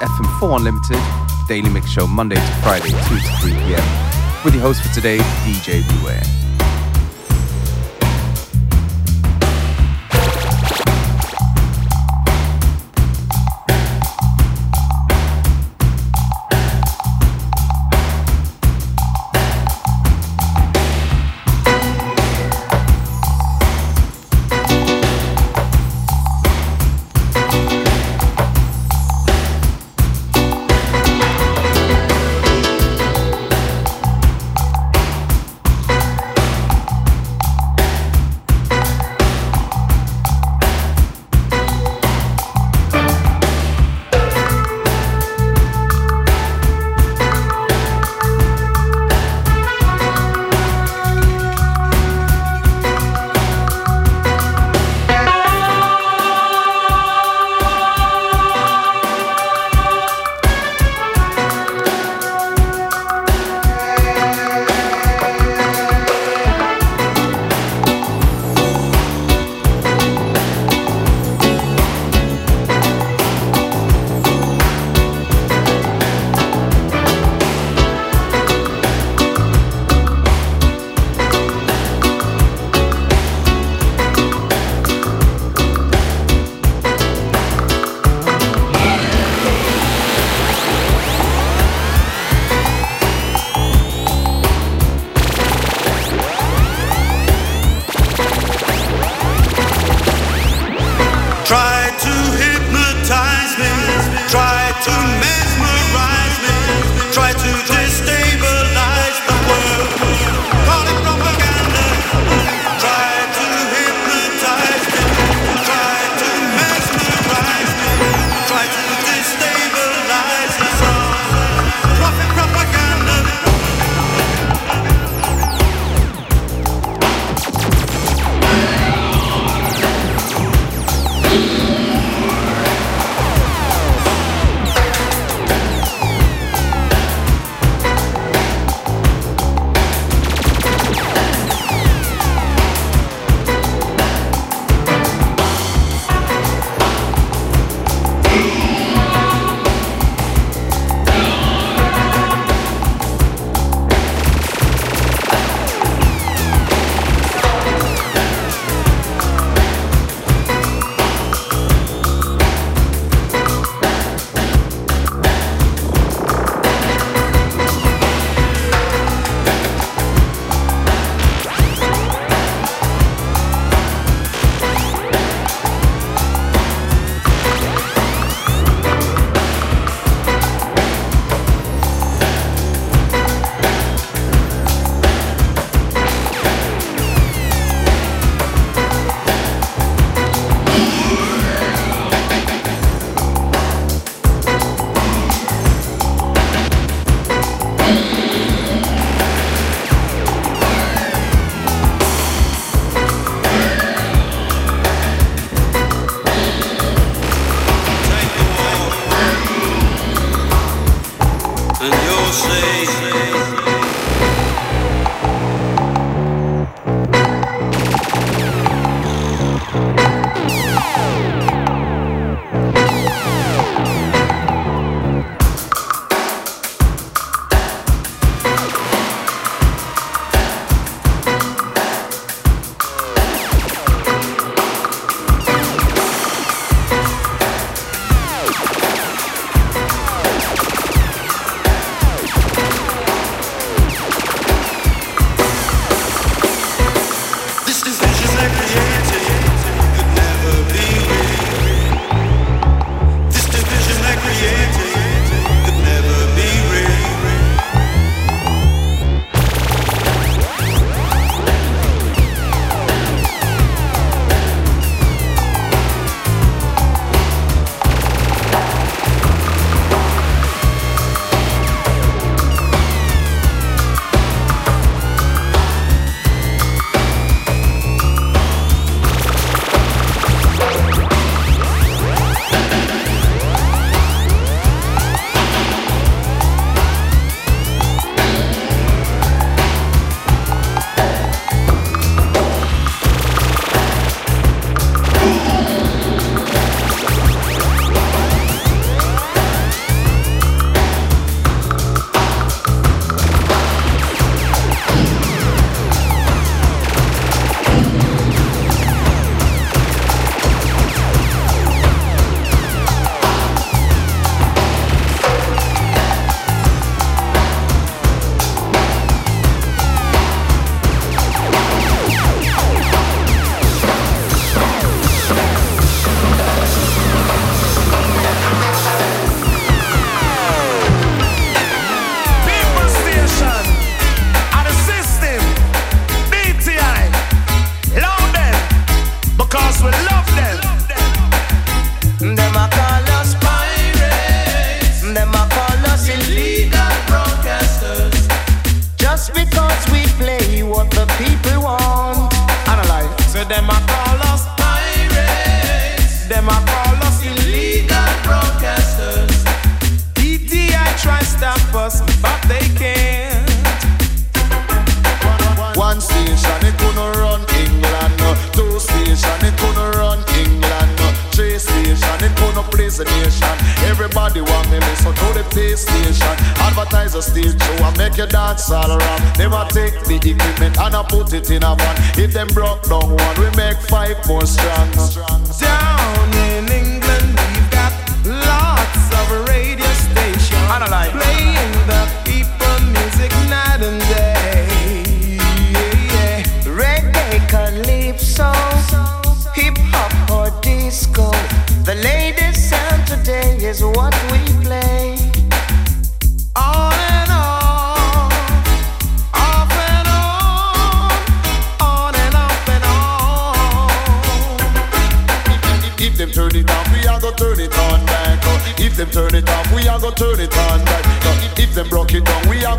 FM4 Unlimited, daily mix show Monday to Friday, 2 to 3 p.m. With your host for today, DJ Beware.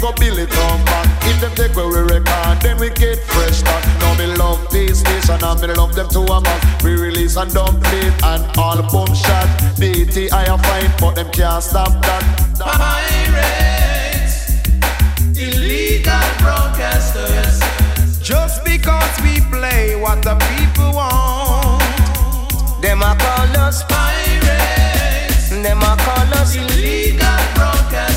Go build it on back. If them take where we record, then we get fresh start. Now me love this station and I me love them to a man. We release and dump it and album shot. DT I a fine, but them can't stop that. Pirates, illegal broadcasters. Just because we play what the people want. Them a call us, Pirates, them a call us. illegal broadcasters.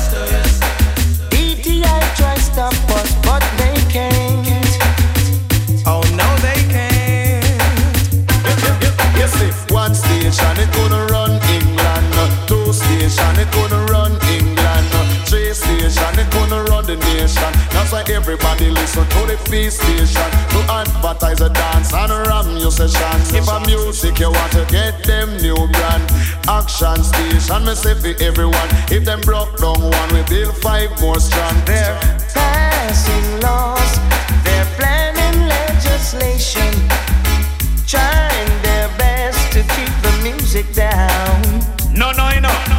Everybody listen to the fee station to advertise a dance and ram your sessions. If a music you want to get them new brand, action station me say for everyone. If them broke down one, we build five more strong. There. Passing laws, they're planning legislation, trying their best to keep the music down. No, no, no.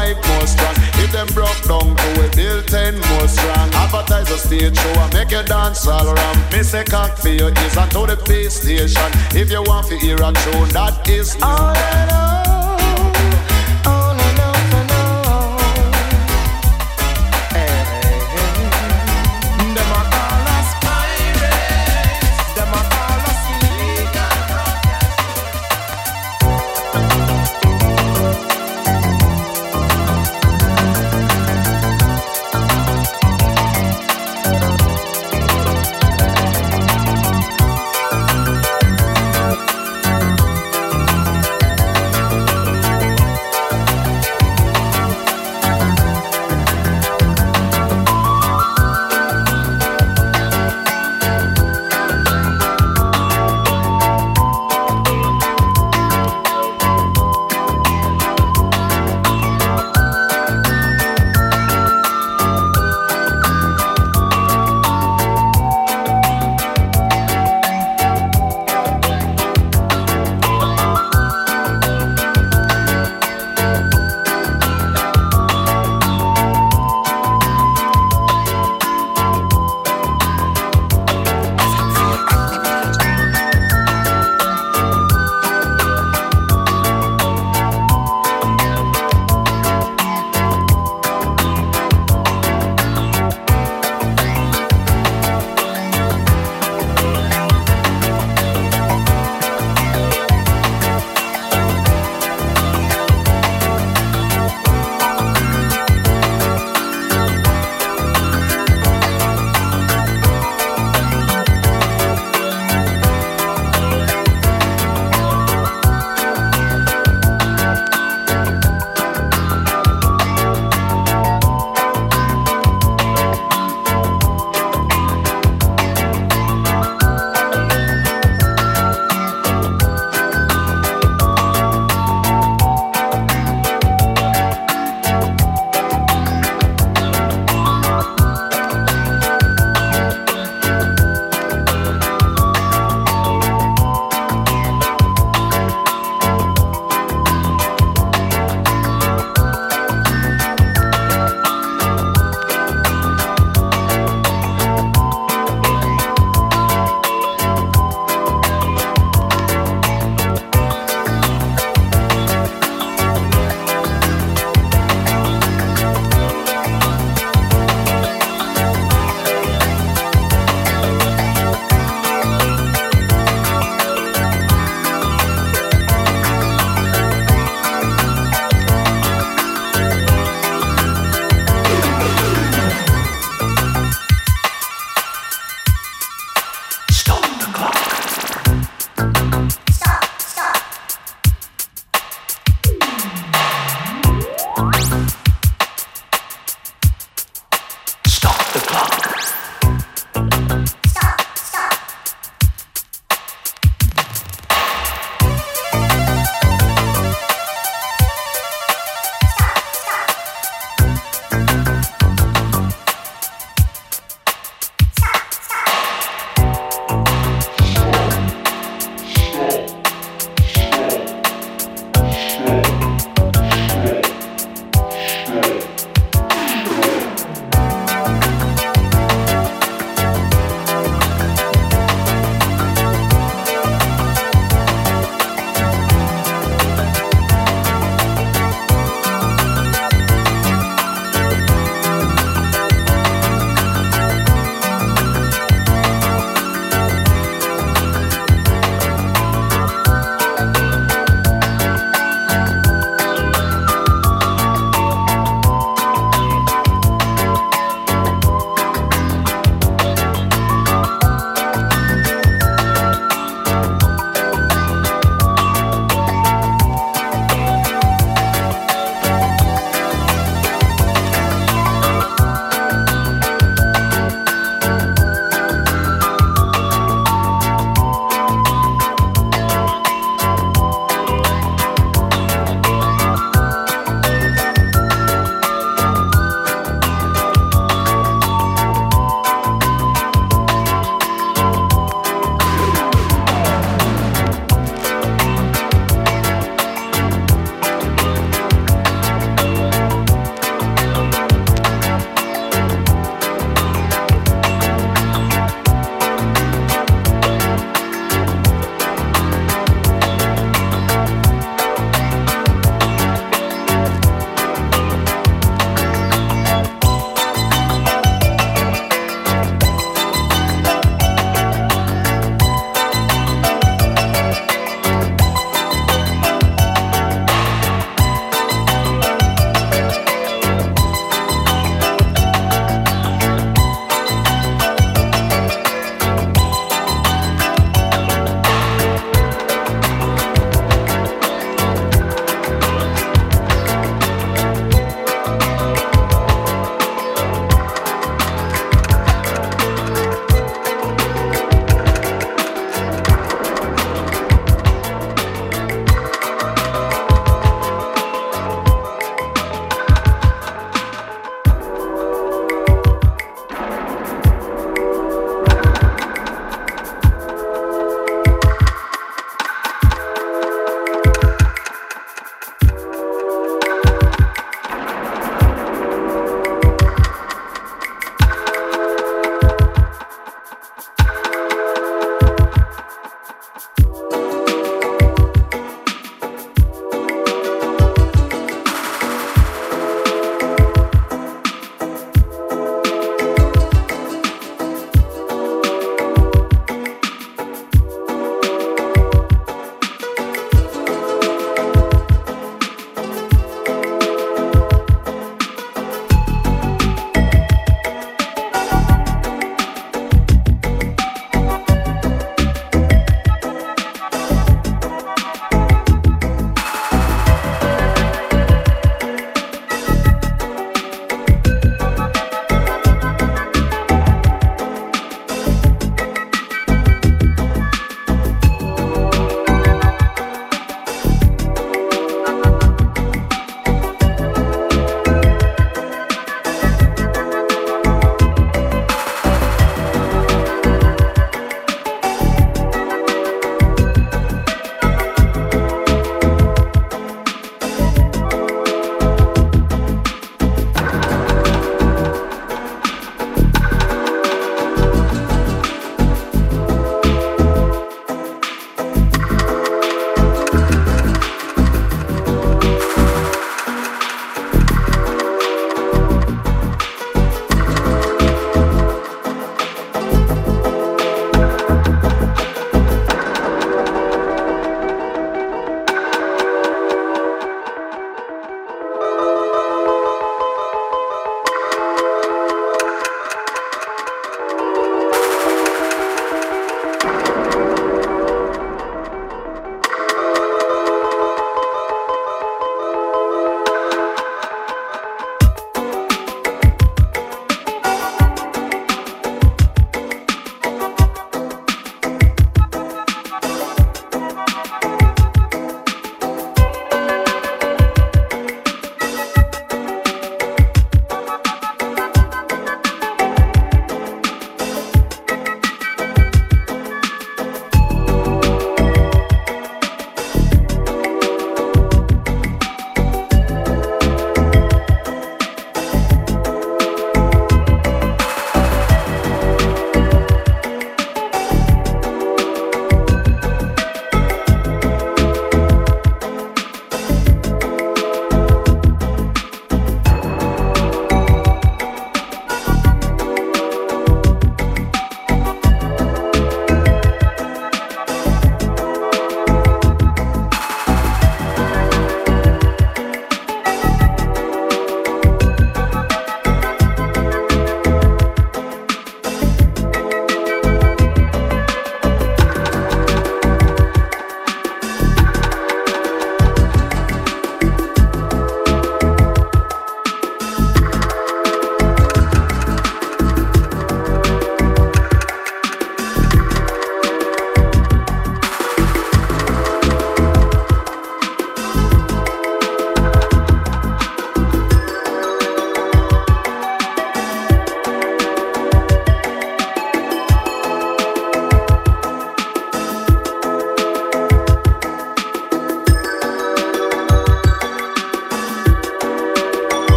Five more strong. If them broke down two, we build ten more strong. Advertise a stage show and make you dance all around. Me say cock for your ears and to the pay station. If you want to hear a tune, that is new. On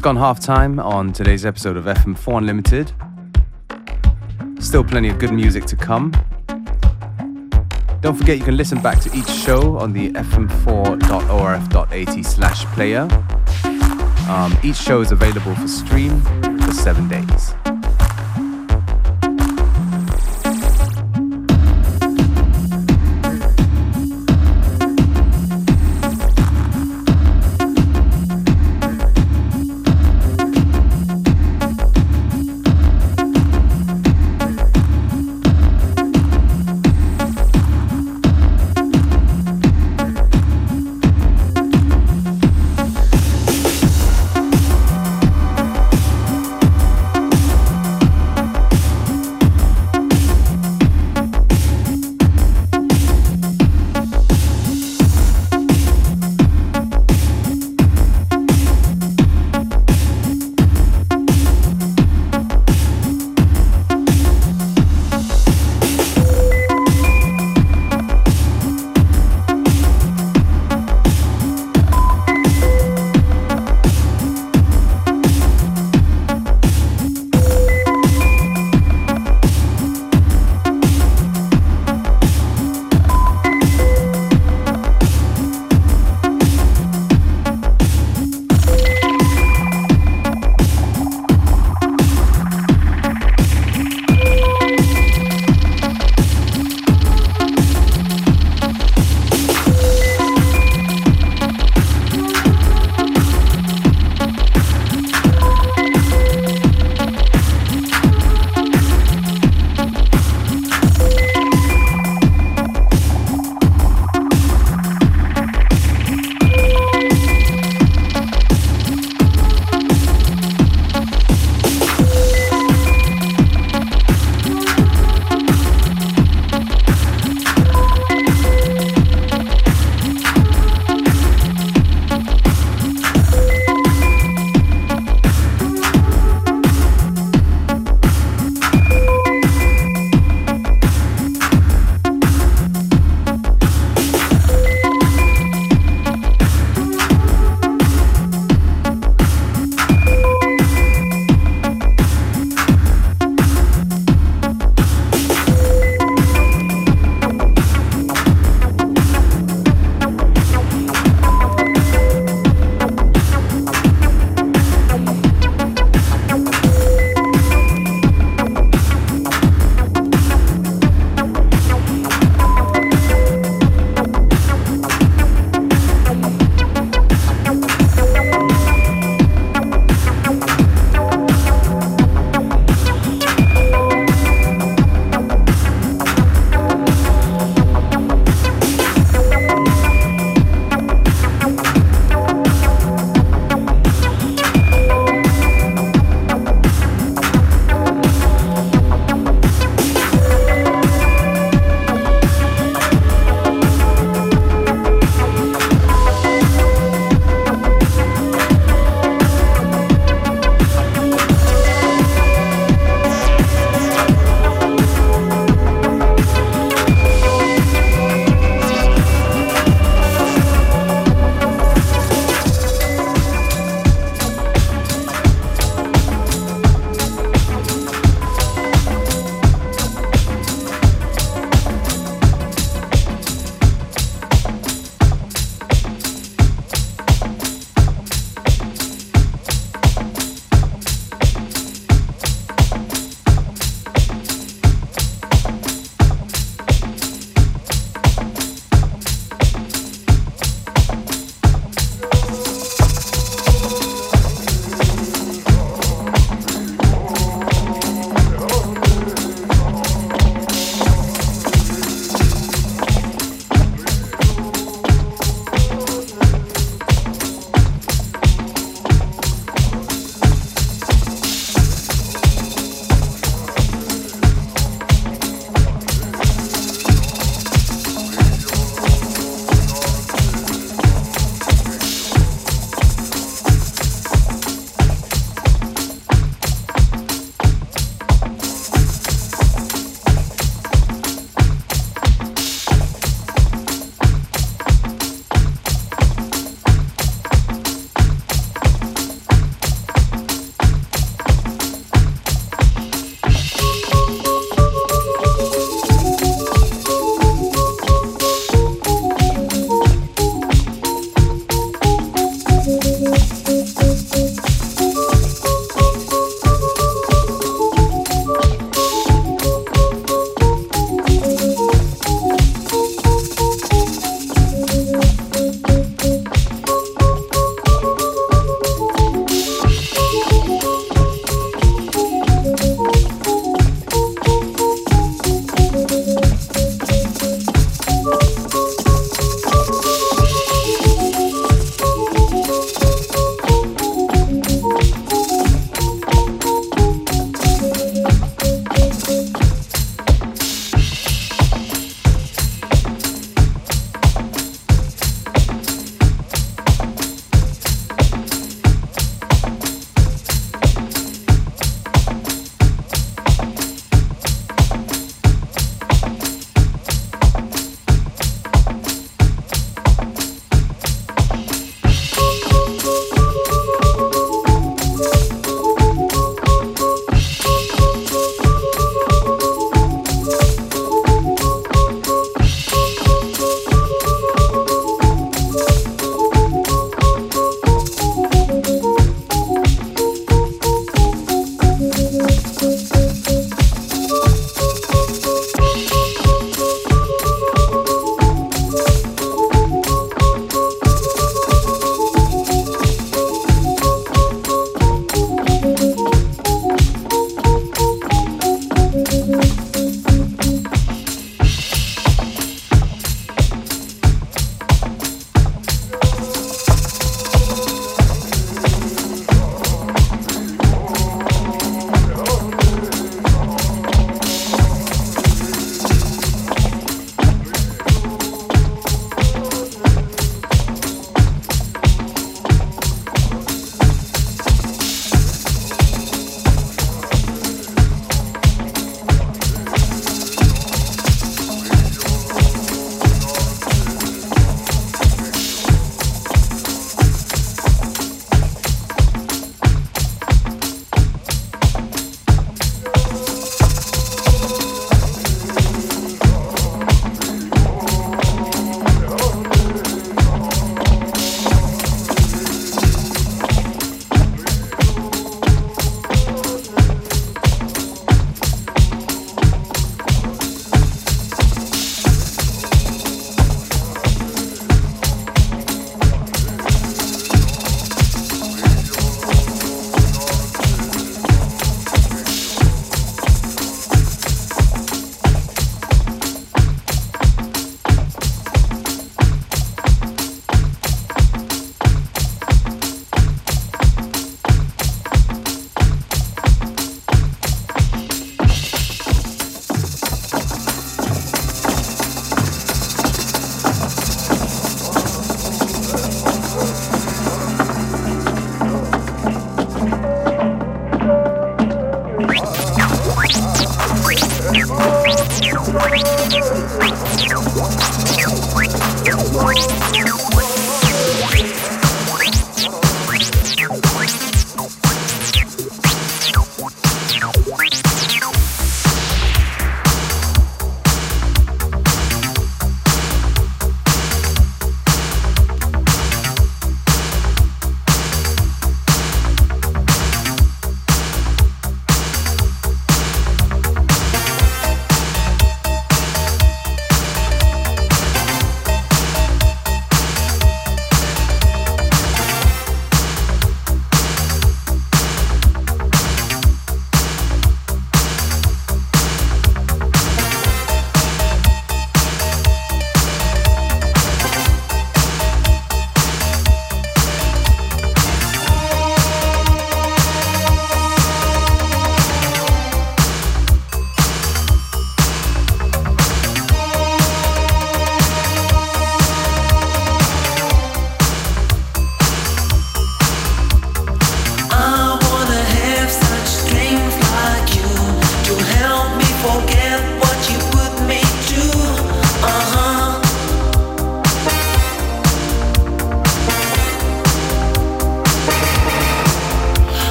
just gone half time on today's episode of FM4 Unlimited. Still plenty of good music to come. Don't forget you can listen back to each show on the fm4.orf.at slash player. Um, each show is available for stream for seven days.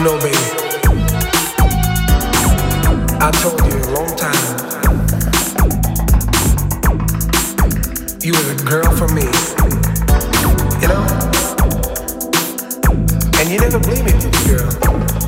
You know, baby, I told you a long time. You was a girl for me. You know? And you never believed me, girl.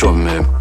som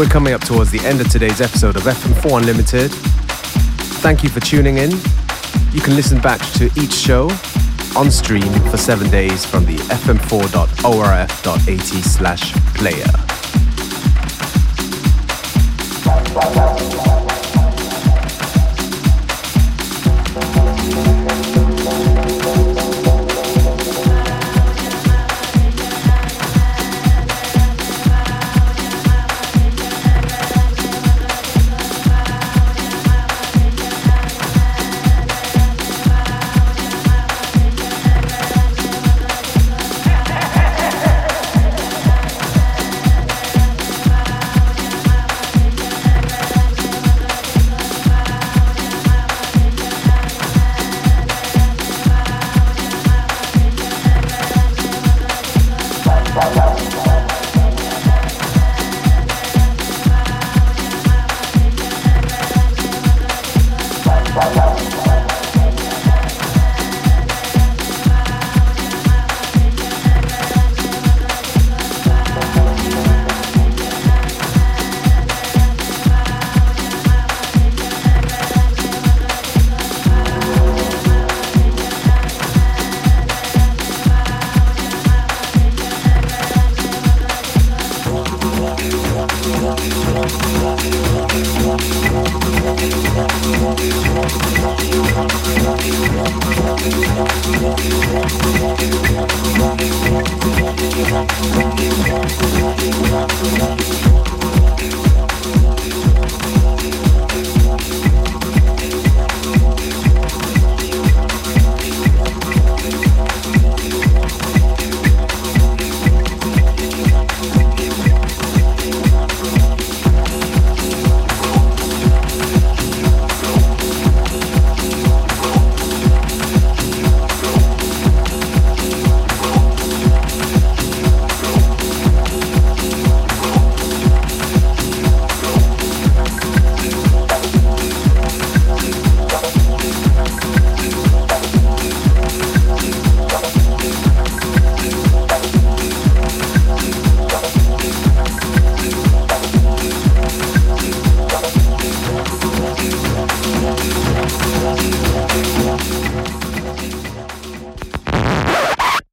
We're coming up towards the end of today's episode of FM4 Unlimited. Thank you for tuning in. You can listen back to each show on stream for seven days from the fm4.orf.at slash player.